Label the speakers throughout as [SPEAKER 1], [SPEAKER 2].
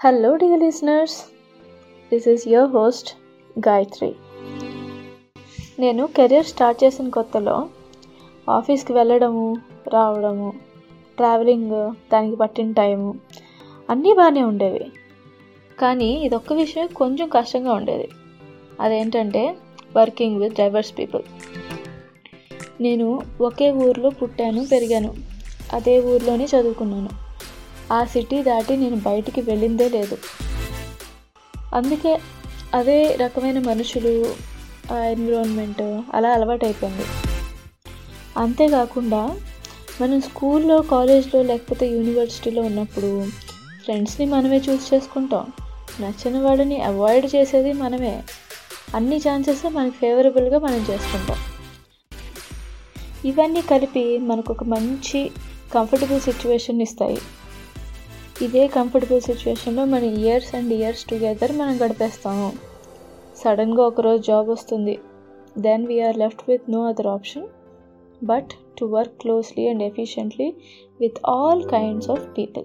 [SPEAKER 1] Hello dear listeners this is your host Gayatri నేను career start చేసిన కొత్తలో ఆఫీస్కి వెళ్ళడము రావడము ట్రావెలింగ్ దానికి పట్టిన టైము అన్నీ బాగానే ఉండేవి. కానీ ఇదొక్క విషయం కొంచెం కష్టంగా ఉండేది. అదేంటంటే వర్కింగ్ విత్ డైవర్స్ పీపుల్ నేను ఒకే ఊర్లో పుట్టాను పెరిగాను. అదే ఊర్లోనే చదువుకున్నాను. ఆ సిటీ దాటి నేను బయటికి వెళ్ళిందే లేదు. అందుకే అదే రకమైన మనుషులు ఆ ఎన్విరాన్మెంట్ అలా అలవాటైపోయింది. అంతేకాకుండా మనం స్కూల్లో కాలేజ్లో లేకపోతే యూనివర్సిటీలో ఉన్నప్పుడు ఫ్రెండ్స్ని మనమే చూస్ చేసుకుంటాం. నచ్చిన వాడిని అవాయిడ్ చేసేది మనమే. అన్ని ఛాన్సెస్ మనకి ఫేవరబుల్గా మనం చేసుకుంటాం. ఇవన్నీ కలిపి మనకు ఒక మంచి కంఫర్టబుల్ సిచ్యువేషన్ ఇస్తాయి ఇదే కంఫర్టబుల్ సిచ్యువేషన్లో మన ఇయర్స్ అండ్ ఇయర్స్ టుగెదర్ మనం గడిపేస్తాము. సడన్గా ఒకరోజు జాబ్ వస్తుంది. Then we're left with no other option but to work closely and efficiently with all kinds of people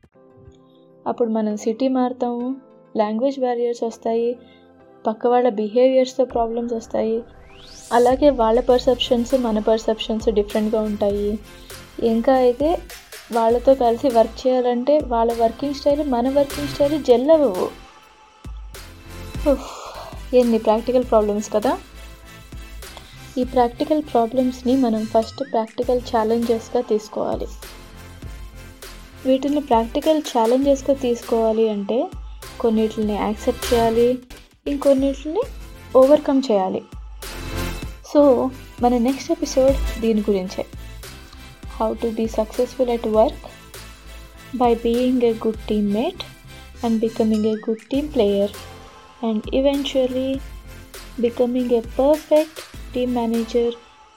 [SPEAKER 1] అప్పుడు మనం సిటీ మారుతాము లాంగ్వేజ్ బ్యారియర్స్ వస్తాయి పక్క వాళ్ళ బిహేవియర్స్తో ప్రాబ్లమ్స్ వస్తాయి. అలాగే వాళ్ళ పర్సెప్షన్స్ మన పర్సెప్షన్స్ డిఫరెంట్గా ఉంటాయి. ఇంకా అయితే వాళ్ళతో కలిసి వర్క్ చేయాలంటే వాళ్ళ వర్కింగ్ స్టైల్ మన వర్కింగ్ స్టైల్ జెల్లవు. ఎన్ని ప్రాక్టికల్ ప్రాబ్లమ్స్ కదా? ఈ ప్రాక్టికల్ ప్రాబ్లమ్స్ని మనం ఫస్ట్ ప్రాక్టికల్ ఛాలెంజెస్గా తీసుకోవాలి. వీటిని ప్రాక్టికల్ ఛాలెంజెస్గా తీసుకోవాలి అంటే కొన్నిటిని యాక్సెప్ట్ చేయాలి ఇంకొన్నిటిని ఓవర్కమ్ చేయాలి. సో మన నెక్స్ట్ ఎపిసోడ్ దీని గురించే. How to be successful at work by being a good team mate and becoming a good team player and eventually becoming a perfect team manager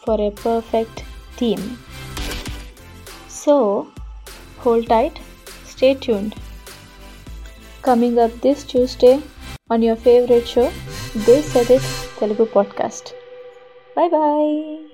[SPEAKER 1] for a perfect team so Hold tight, stay tuned. Coming up this Tuesday on your favorite show, They Said It Telugu podcast. Bye bye.